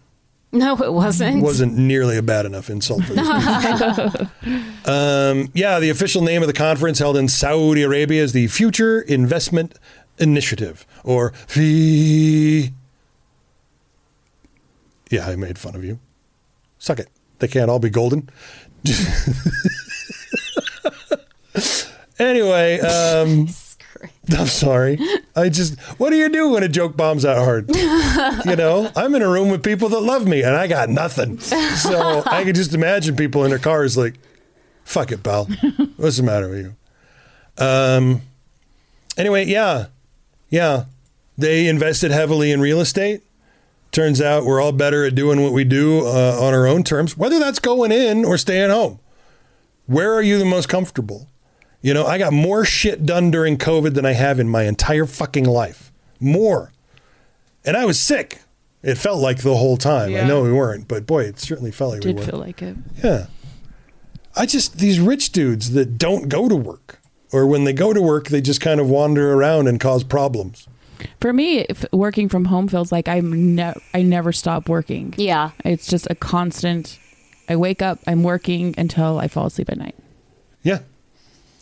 No, it wasn't. It wasn't nearly a bad enough insult for this. um, yeah, the official name of the conference held in Saudi Arabia is the Future Investment Initiative, or FI. Yeah, I made fun of you. Suck it. They can't all be golden. anyway, um, I'm sorry. I just, what do you do when a joke bombs that hard? you know, I'm in a room with people that love me and I got nothing. So I can just imagine people in their cars like, fuck it, pal. What's the matter with you? Um, anyway, yeah. Yeah. They invested heavily in real estate. Turns out we're all better at doing what we do uh, on our own terms, whether that's going in or staying home. Where are you the most comfortable? You know, I got more shit done during COVID than I have in my entire fucking life. More. And I was sick. It felt like the whole time. I know we weren't, but boy, it certainly felt like we Did were. feel like it. Yeah. I just, these rich dudes that don't go to work, or when they go to work, they just kind of wander around and cause problems. For me, if working from home feels like I'm ne- I never stop working. Yeah. It's just a constant. I wake up, I'm working until I fall asleep at night. Yeah.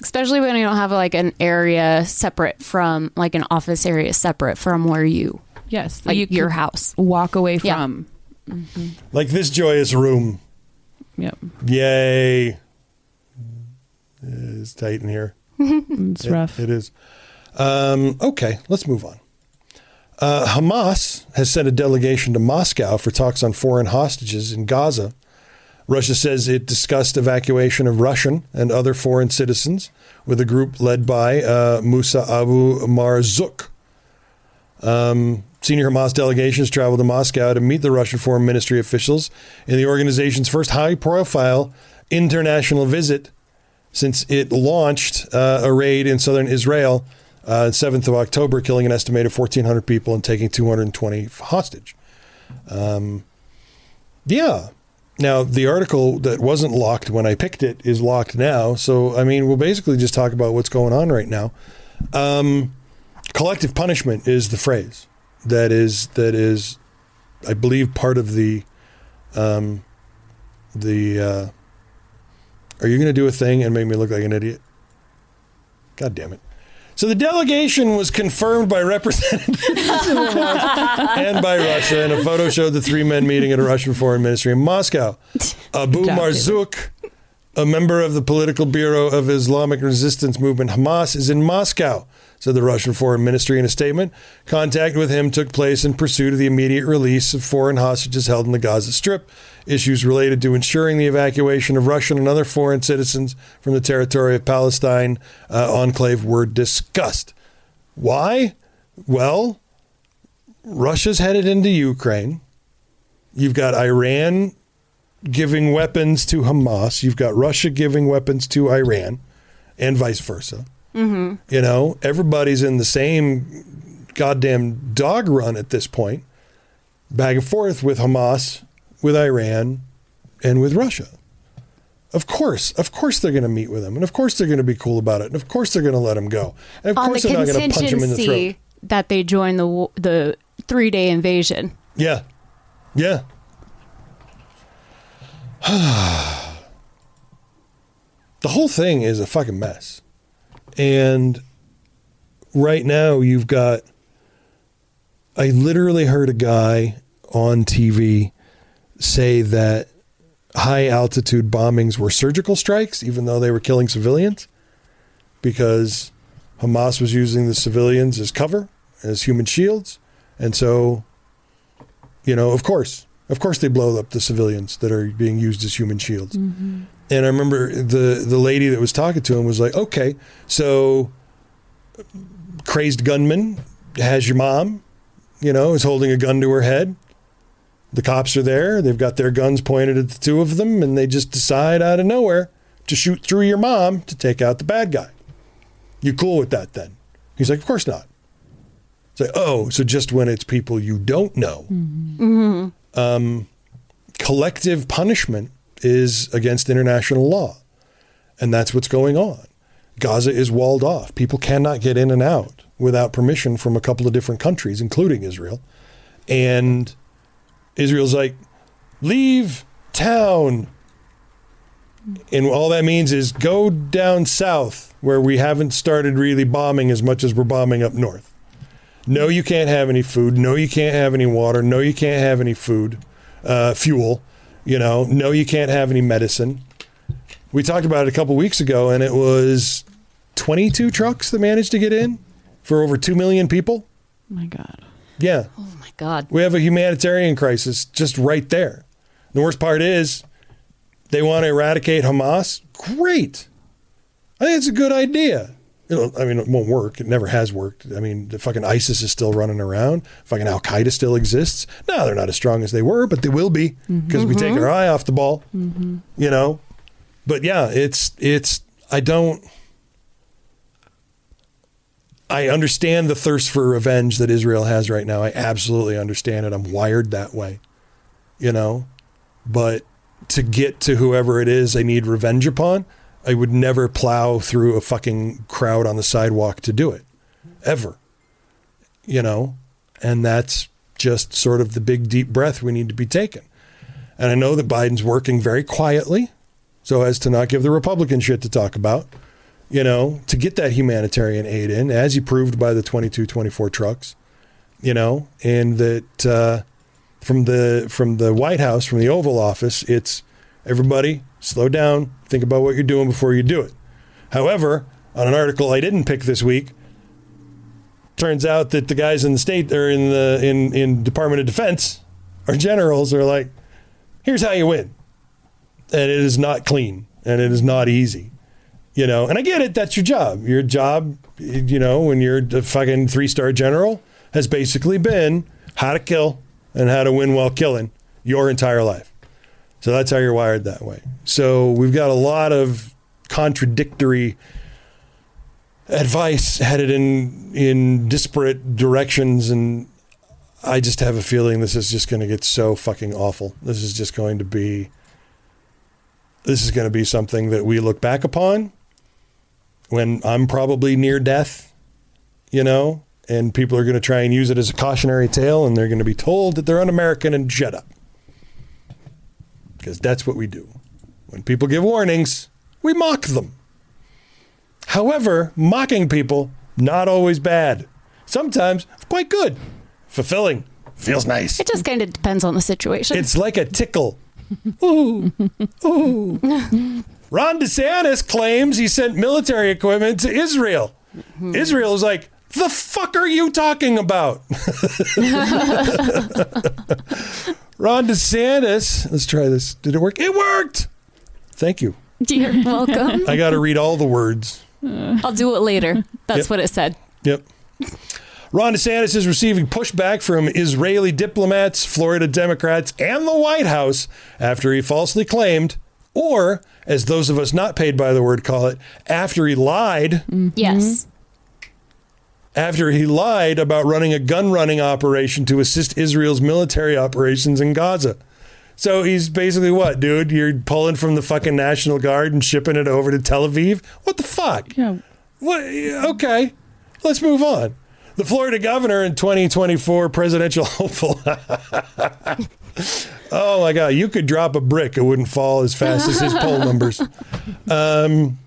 Especially when you don't have like an area separate from like an office area separate from where you Yes, like you your house. Walk away Yeah. from. Like this joyous room. Yep. Yay. It's tight in here. It's It- rough. It is. Um, okay, let's move on. Uh, Hamas has sent a delegation to Moscow for talks on foreign hostages in Gaza. Russia says it discussed evacuation of Russian and other foreign citizens with a group led by uh, Musa Abu Marzouk. Um, senior Hamas delegations traveled to Moscow to meet the Russian foreign ministry officials in the organization's first high profile international visit since it launched uh, a raid in southern Israel uh, 7th of October, killing an estimated 1,400 people and taking 220 hostage. Um, yeah. Now, the article that wasn't locked when I picked it is locked now. So, I mean, we'll basically just talk about what's going on right now. Um, collective punishment is the phrase that is that is, I believe, part of the um, the. Uh, are you going to do a thing and make me look like an idiot? God damn it! So the delegation was confirmed by representatives and by Russia, and a photo showed the three men meeting at a Russian foreign ministry in Moscow. Abu job, Marzouk, a member of the political bureau of Islamic resistance movement Hamas, is in Moscow, said the Russian foreign ministry in a statement. Contact with him took place in pursuit of the immediate release of foreign hostages held in the Gaza Strip. Issues related to ensuring the evacuation of Russian and other foreign citizens from the territory of Palestine uh, enclave were discussed. Why? Well, Russia's headed into Ukraine. You've got Iran giving weapons to Hamas. You've got Russia giving weapons to Iran, and vice versa. Mm-hmm. You know, everybody's in the same goddamn dog run at this point, back and forth with Hamas, with Iran, and with Russia. Of course, of course they're going to meet with them, and of course they're going to be cool about it, and of course they're going to let them go, and of On course the they're not going to punch him in the throat. contingency that they join the the three day invasion. Yeah. Yeah. the whole thing is a fucking mess. And right now you've got I literally heard a guy on TV say that high altitude bombings were surgical strikes even though they were killing civilians because Hamas was using the civilians as cover, as human shields. And so you know, of course, of course, they blow up the civilians that are being used as human shields. Mm-hmm. And I remember the the lady that was talking to him was like, "Okay, so crazed gunman has your mom, you know, is holding a gun to her head. The cops are there. They've got their guns pointed at the two of them, and they just decide out of nowhere to shoot through your mom to take out the bad guy. You cool with that then?" He's like, "Of course not." It's like, oh, so just when it's people you don't know. Mm-hmm. Um, collective punishment is against international law. And that's what's going on. Gaza is walled off. People cannot get in and out without permission from a couple of different countries, including Israel. And Israel's like, leave town. And all that means is go down south where we haven't started really bombing as much as we're bombing up north. No, you can't have any food. No, you can't have any water. No, you can't have any food, uh, fuel. You know, no, you can't have any medicine. We talked about it a couple weeks ago, and it was 22 trucks that managed to get in for over 2 million people. my God. Yeah. Oh my God. We have a humanitarian crisis just right there. The worst part is they want to eradicate Hamas. Great. I think it's a good idea. It'll, I mean, it won't work. It never has worked. I mean, the fucking ISIS is still running around. Fucking Al Qaeda still exists. No, they're not as strong as they were, but they will be because we take mm-hmm. our eye off the ball. Mm-hmm. You know, but yeah, it's it's. I don't. I understand the thirst for revenge that Israel has right now. I absolutely understand it. I'm wired that way, you know. But to get to whoever it is I need revenge upon, I would never plow through a fucking crowd on the sidewalk to do it, ever. You know, and that's just sort of the big deep breath we need to be taking. And I know that Biden's working very quietly so as to not give the Republican shit to talk about, you know, to get that humanitarian aid in, as he proved by the 22 24 trucks, you know, and that uh, from the from the White House, from the Oval Office, it's everybody slow down, think about what you're doing before you do it. However, on an article I didn't pick this week, turns out that the guys in the state or in the in in Department of Defense, our generals are like, here's how you win. And it is not clean and it is not easy. You know, and I get it, that's your job. Your job, you know, when you're a fucking three star general, has basically been how to kill and how to win while killing your entire life. So that's how you're wired that way. So we've got a lot of contradictory advice headed in in disparate directions and I just have a feeling this is just going to get so fucking awful. This is just going to be this is going to be something that we look back upon when I'm probably near death, you know, and people are going to try and use it as a cautionary tale and they're going to be told that they're un-American and shut up. Because that's what we do. When people give warnings, we mock them. However, mocking people, not always bad. Sometimes quite good, fulfilling, feels nice. It just kind of depends on the situation. It's like a tickle. Ooh, ooh. Ron DeSantis claims he sent military equipment to Israel. Hmm. Israel is like, the fuck are you talking about? Ron DeSantis, let's try this. Did it work? It worked. Thank you. You're welcome. I got to read all the words. I'll do it later. That's Yep. what it said. Yep. Ron DeSantis is receiving pushback from Israeli diplomats, Florida Democrats, and the White House after he falsely claimed, or as those of us not paid by the word call it, after he lied. Mm-hmm. Yes. After he lied about running a gun running operation to assist Israel's military operations in Gaza. So he's basically what, dude? You're pulling from the fucking National Guard and shipping it over to Tel Aviv? What the fuck? Yeah. What? Okay, let's move on. The Florida governor and 2024 presidential hopeful. oh my God, you could drop a brick, it wouldn't fall as fast as his poll numbers. Um,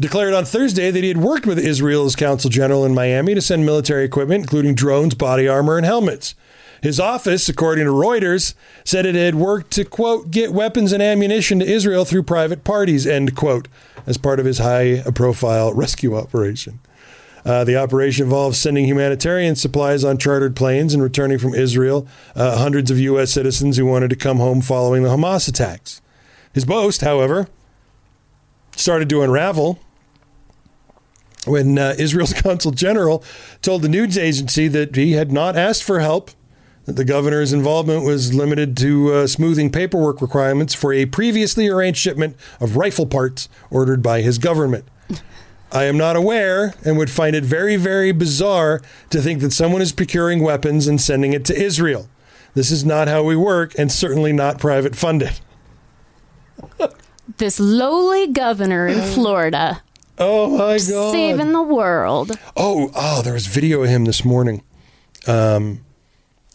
declared on Thursday that he had worked with Israel's consul general in Miami to send military equipment, including drones, body armor, and helmets. His office, according to Reuters, said it had worked to, quote, get weapons and ammunition to Israel through private parties, end quote, as part of his high profile rescue operation. Uh, the operation involves sending humanitarian supplies on chartered planes and returning from Israel uh, hundreds of U.S. citizens who wanted to come home following the Hamas attacks. His boast, however, started to unravel when uh, Israel's consul general told the news agency that he had not asked for help, that the governor's involvement was limited to uh, smoothing paperwork requirements for a previously arranged shipment of rifle parts ordered by his government. I am not aware and would find it very, very bizarre to think that someone is procuring weapons and sending it to Israel. This is not how we work and certainly not private funded. This lowly governor in Florida Oh my God. saving the world. Oh, oh, there was video of him this morning. Um,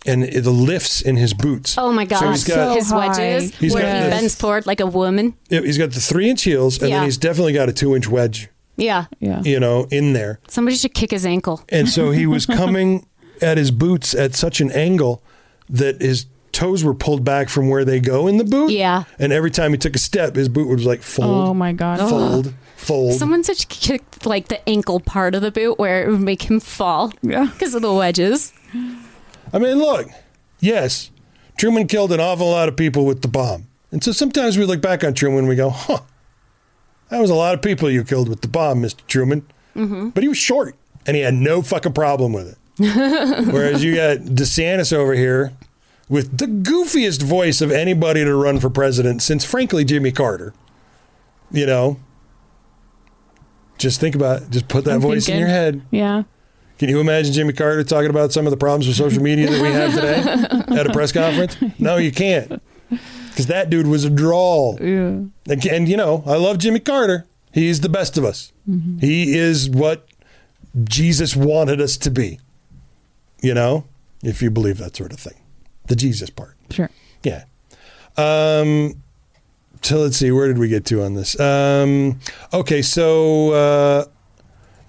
and the lifts in his boots. Oh my So God. he's got, His wedges, He's where got he the- bends forward like a woman. yeah, he's got the three inch heels, and Yeah. then he's definitely got a two inch wedge, Yeah. Yeah. you know, in there. Somebody should kick his ankle. And so he was coming at his boots at such an angle that his toes were pulled back from where they go in the boot. Yeah. And every time he took a step, his boot was like fold, Oh my god. fold, fold. Someone such kicked like the ankle part of the boot where it would make him fall. Yeah. Because of the wedges. I mean, look, yes, Truman killed an awful lot of people with the bomb. And so sometimes we look back on Truman and we go, huh, that was a lot of people you killed with the bomb, Mr. Truman. Mm-hmm. But he was short and he had no fucking problem with it. Whereas you got DeSantis over here with the goofiest voice of anybody to run for president since, frankly, Jimmy Carter. You know, just think about it. Just put that I'm voice in your head. Yeah. Can you imagine Jimmy Carter talking about some of the problems with social media that we have today at a press conference? No, you can't. Because that dude was a drawl. Yeah. And, and, you know, I love Jimmy Carter. He's the best of us. Mhm. He is what Jesus wanted us to be. You know, if you believe that sort of thing. The Jesus part. Sure. Yeah. Um, so let's see, where did we get to on this? Um, okay, so uh,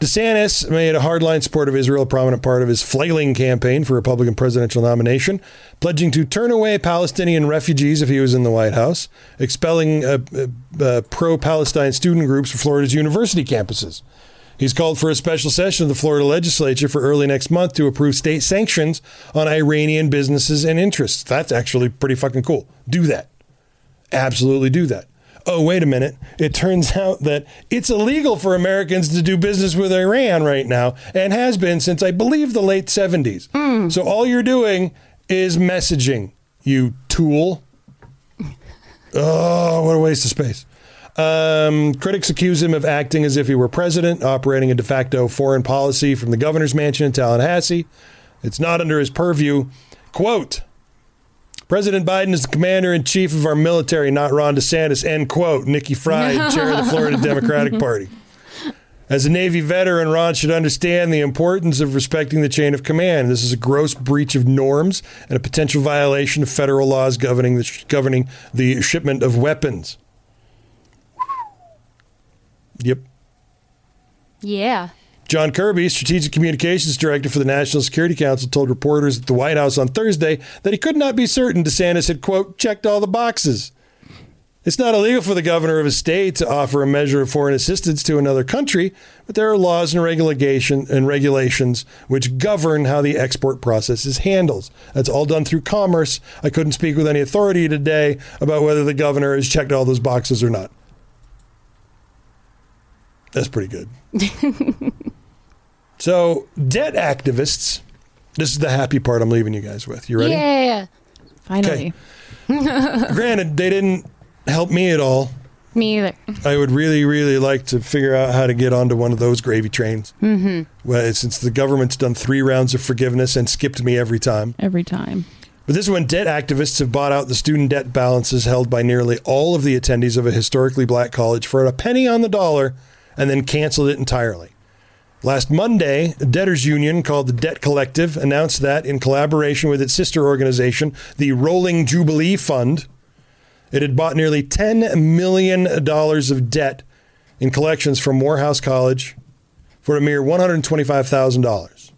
DeSantis made a hardline support of Israel a prominent part of his flailing campaign for Republican presidential nomination, pledging to turn away Palestinian refugees if he was in the White House, expelling uh, uh, uh, pro Palestine student groups from Florida's university campuses. He's called for a special session of the Florida legislature for early next month to approve state sanctions on Iranian businesses and interests. That's actually pretty fucking cool. Do that. Absolutely do that. Oh, wait a minute. It turns out that it's illegal for Americans to do business with Iran right now and has been since I believe the late 70s. So all you're doing is messaging, you tool. Oh, what a waste of space. Um, critics accuse him of acting as if he were president, operating a de facto foreign policy from the governor's mansion in Tallahassee. It's not under his purview. Quote President Biden is the commander in chief of our military, not Ron DeSantis. End quote. Nikki Fried, chair of the Florida Democratic Party. As a Navy veteran, Ron should understand the importance of respecting the chain of command. This is a gross breach of norms and a potential violation of federal laws governing the, governing the shipment of weapons. Yep. Yeah. John Kirby, Strategic Communications Director for the National Security Council, told reporters at the White House on Thursday that he could not be certain DeSantis had, quote, checked all the boxes. It's not illegal for the governor of a state to offer a measure of foreign assistance to another country, but there are laws and regulation and regulations which govern how the export process is handled. That's all done through commerce. I couldn't speak with any authority today about whether the governor has checked all those boxes or not. That's pretty good. So, debt activists, this is the happy part I'm leaving you guys with. You ready? Yeah. Finally. Granted, they didn't help me at all. Me either. I would really, really like to figure out how to get onto one of those gravy trains. Mm-hmm. Well, since the government's done three rounds of forgiveness and skipped me every time. Every time. But this is when debt activists have bought out the student debt balances held by nearly all of the attendees of a historically black college for a penny on the dollar and then canceled it entirely. Last Monday, a debtors union called the Debt Collective announced that, in collaboration with its sister organization, the Rolling Jubilee Fund, it had bought nearly $10 million of debt in collections from Morehouse College for a mere $125,000.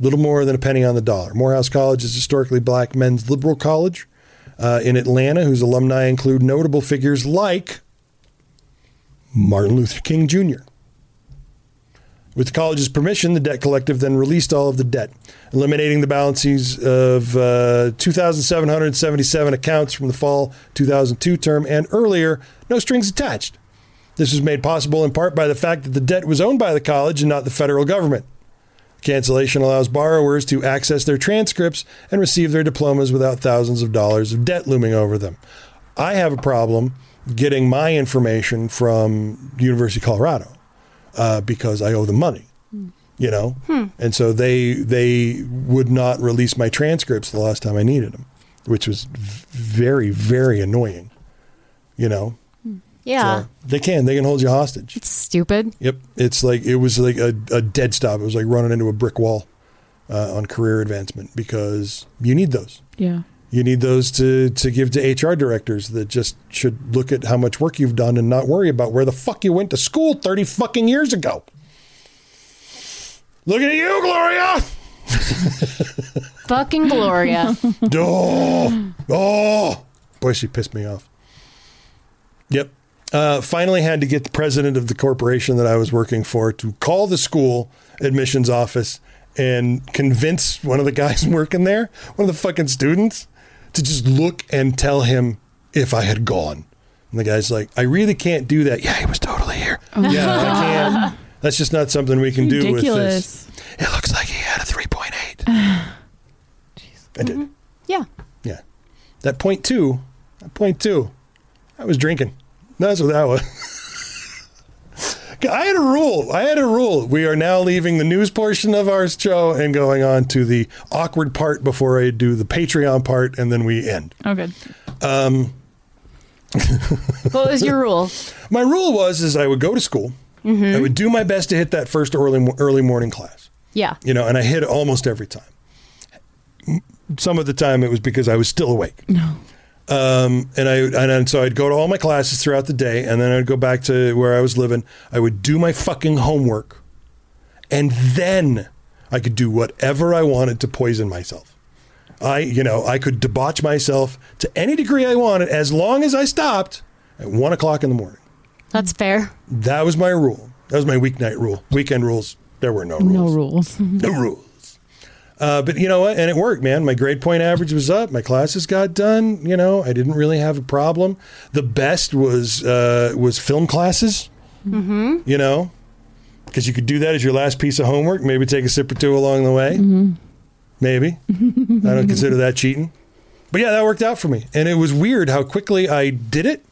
Little more than a penny on the dollar. Morehouse College is historically black men's liberal college uh, in Atlanta, whose alumni include notable figures like Martin Luther King Jr. With the college's permission, the debt collective then released all of the debt, eliminating the balances of uh, 2,777 accounts from the fall 2002 term and earlier, no strings attached. This was made possible in part by the fact that the debt was owned by the college and not the federal government. Cancellation allows borrowers to access their transcripts and receive their diplomas without thousands of dollars of debt looming over them. I have a problem getting my information from University of Colorado uh, because I owe them money. You know, Hmm. and so they they would not release my transcripts the last time I needed them, which was very very annoying. You know, Yeah. So they can they can hold you hostage. It's stupid. Yep, it's like it was like a, a dead stop. It was like running into a brick wall uh, on career advancement because you need those. Yeah. You need those to to give to HR directors that just should look at how much work you've done and not worry about where the fuck you went to school thirty fucking years ago. Looking at you, Gloria. Fucking Gloria. oh, oh, boy, she pissed me off. Yep. Uh, finally, had to get the president of the corporation that I was working for to call the school admissions office and convince one of the guys working there, one of the fucking students, to just look and tell him if I had gone. And the guy's like, I really can't do that. Yeah, he was totally here. Oh, yeah, I can't. That's just not something we can do with Ridiculous. this. It looks like he had a 3.8. I did. Mm-hmm. Yeah. Yeah. That point two, that point two, I was drinking. That's what that was. I had a rule. I had a rule. We are now leaving the news portion of our show and going on to the awkward part before I do the Patreon part, and then we end. Oh, good. Um, What was your rule? my rule was is I would go to school. Mhm. I would do my best to hit that first early early morning class. Yeah. You know, and I hit it almost every time. Some of the time it was because I was still awake. No. Um, and I and then, so I'd go to all my classes throughout the day, and then I'd go back to where I was living. I would do my fucking homework, and then I could do whatever I wanted to poison myself. I, you know, I could debauch myself to any degree I wanted, as long as I stopped at one o'clock in the morning. That's fair. That was my rule. That was my weeknight rule. Weekend rules. There were no rules. No rules. No rules. Uh, but you know what? And it worked, man. My grade point average was up. My classes got done. You know, I didn't really have a problem. The best was uh, was film classes. Mm-hmm. You know, because you could do that as your last piece of homework. Maybe take a sip or two along the way. Mm-hmm. Maybe. I don't consider that cheating. But yeah, that worked out for me. And it was weird how quickly I did it.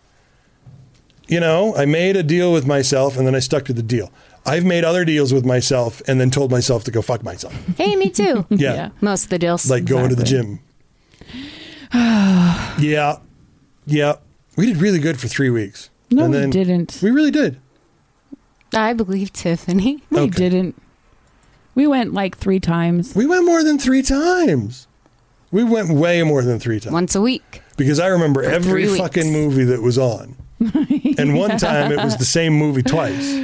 You know, I made a deal with myself and then I stuck to the deal. I've made other deals with myself and then told myself to go fuck myself. Hey, me too. Yeah. Most of the deals. Like going to the gym. yeah. Yeah. We did really good for three weeks. No, and we didn't. We really did. I believe Tiffany. We didn't. We went like three times. We went more than three times. We went way more than three times. Once a week. Because I remember For every fucking movie that was on. And one time it was the same movie twice.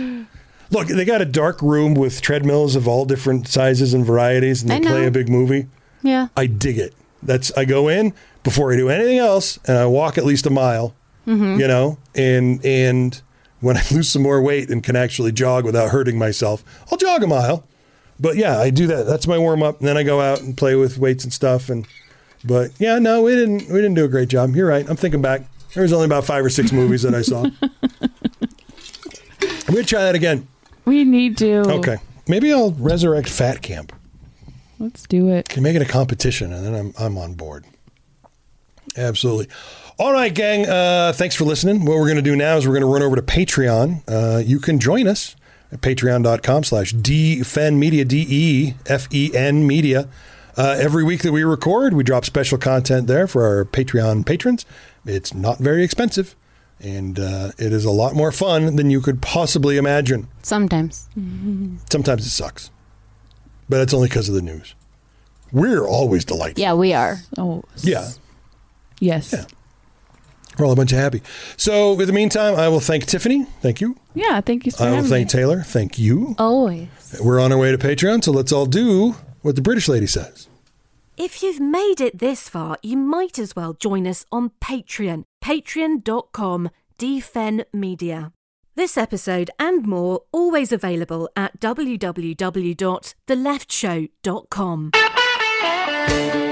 Look, they got a dark room with treadmills of all different sizes and varieties, and they I know. play a big movie. Yeah. I dig it. That's I go in before I do anything else, and I walk at least a mile. Mhm. You know, and and when I lose some more weight and can actually jog without hurting myself, I'll jog a mile. But yeah, I do that. That's my warm up, and then I go out and play with weights and stuff. And but yeah, no, we didn't we didn't do a great job. You're right. I'm thinking back. There was only about five or six movies that I saw. I'm gonna try that again. We need to. Okay, maybe I'll resurrect Fat Camp. Let's do it. Can make it a competition, and then I'm I'm on board. Absolutely. All right, gang. Uh, thanks for listening. What we're going to do now is we're going to run over to Patreon. Uh, you can join us at patreon.com slash dfenmedia, D-E-F-E-N media. Uh, every week that we record, we drop special content there for our Patreon patrons. It's not very expensive, and uh, it is a lot more fun than you could possibly imagine. Sometimes. Sometimes it sucks, but it's only because of the news. We're always delightful. Yeah, we are. Oh, Yeah. yes. Yeah. We're all a bunch of happy. So, in the meantime, I will thank Tiffany. Thank you. Yeah, thank you so I will much. thank Taylor. Thank you. Always. We're on our way to Patreon, so let's all do what the British lady says. If you've made it this far, you might as well join us on Patreon. patreon.com defenmedia. This episode and more always available at www.theleftshow.com.